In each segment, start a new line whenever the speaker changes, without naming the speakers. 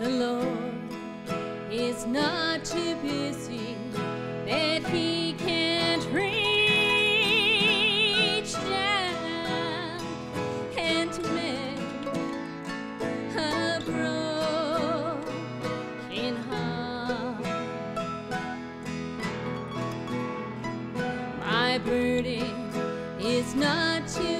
the Lord is not too busy that he can't reach down and mend a broken heart. My burden is not too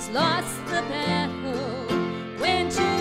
she's lost the battle. When she